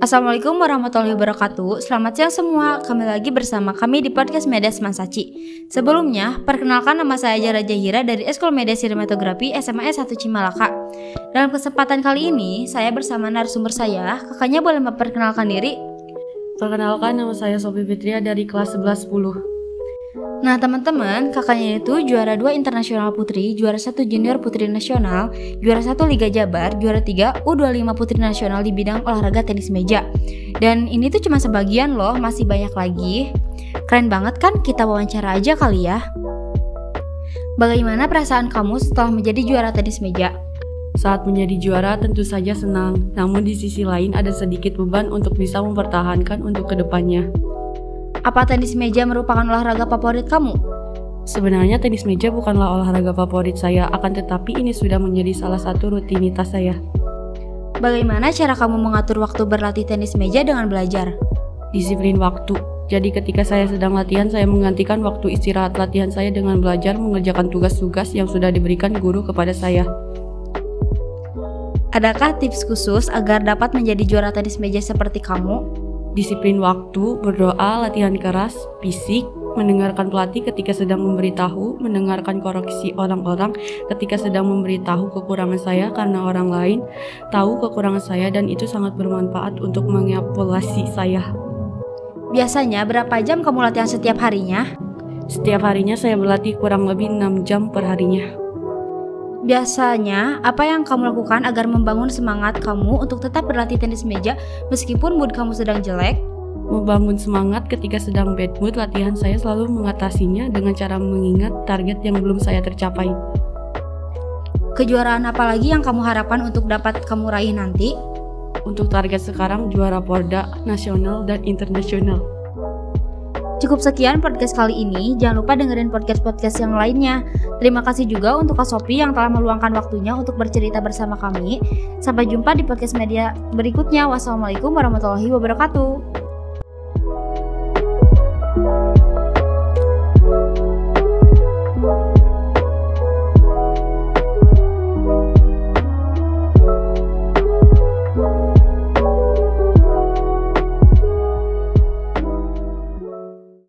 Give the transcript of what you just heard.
Assalamualaikum warahmatullahi wabarakatuh. Selamat siang semua. Kami lagi bersama kami di podcast Media Semansaci Sebelumnya, perkenalkan nama saya Jara Jahira dari Eskol Media Sinematografi SMA 1 Cimalaka. Dalam kesempatan kali ini, saya bersama narasumber saya. Kakaknya boleh memperkenalkan diri? Perkenalkan nama saya Sofi Fitria dari kelas 1110 Nah teman-teman, kakaknya itu juara 2 internasional putri, juara 1 junior putri nasional, juara 1 Liga Jabar, juara 3 U25 putri nasional di bidang olahraga tenis meja. Dan ini tuh cuma sebagian loh, masih banyak lagi. Keren banget kan kita wawancara aja kali ya. Bagaimana perasaan kamu setelah menjadi juara tenis meja? Saat menjadi juara tentu saja senang, namun di sisi lain ada sedikit beban untuk bisa mempertahankan untuk ke depannya. Apa tenis meja merupakan olahraga favorit kamu? Sebenarnya tenis meja bukanlah olahraga favorit saya, akan tetapi ini sudah menjadi salah satu rutinitas saya. Bagaimana cara kamu mengatur waktu berlatih tenis meja dengan belajar? Disiplin waktu. Jadi ketika saya sedang latihan, saya menggantikan waktu istirahat latihan saya dengan belajar mengerjakan tugas-tugas yang sudah diberikan guru kepada saya. Adakah tips khusus agar dapat menjadi juara tenis meja seperti kamu? Disiplin waktu, berdoa, latihan keras, fisik, mendengarkan pelatih ketika sedang memberitahu, mendengarkan koreksi orang-orang ketika sedang memberitahu kekurangan saya karena orang lain tahu kekurangan saya dan itu sangat bermanfaat untuk mengevaluasi saya. Biasanya berapa jam kamu latihan setiap harinya? Setiap harinya saya berlatih kurang lebih 6 jam per harinya. Biasanya, apa yang kamu lakukan agar membangun semangat kamu untuk tetap berlatih tenis meja meskipun mood kamu sedang jelek? Membangun semangat ketika sedang bad mood, latihan saya selalu mengatasinya dengan cara mengingat target yang belum saya tercapai. Kejuaraan apa lagi yang kamu harapkan untuk dapat kamu raih nanti? Untuk target sekarang juara Porda, nasional, dan internasional. Cukup sekian podcast kali ini. Jangan lupa dengerin podcast-podcast yang lainnya. Terima kasih juga untuk Kak Sopi yang telah meluangkan waktunya untuk bercerita bersama kami. Sampai jumpa di podcast media berikutnya. Wassalamualaikum warahmatullahi wabarakatuh.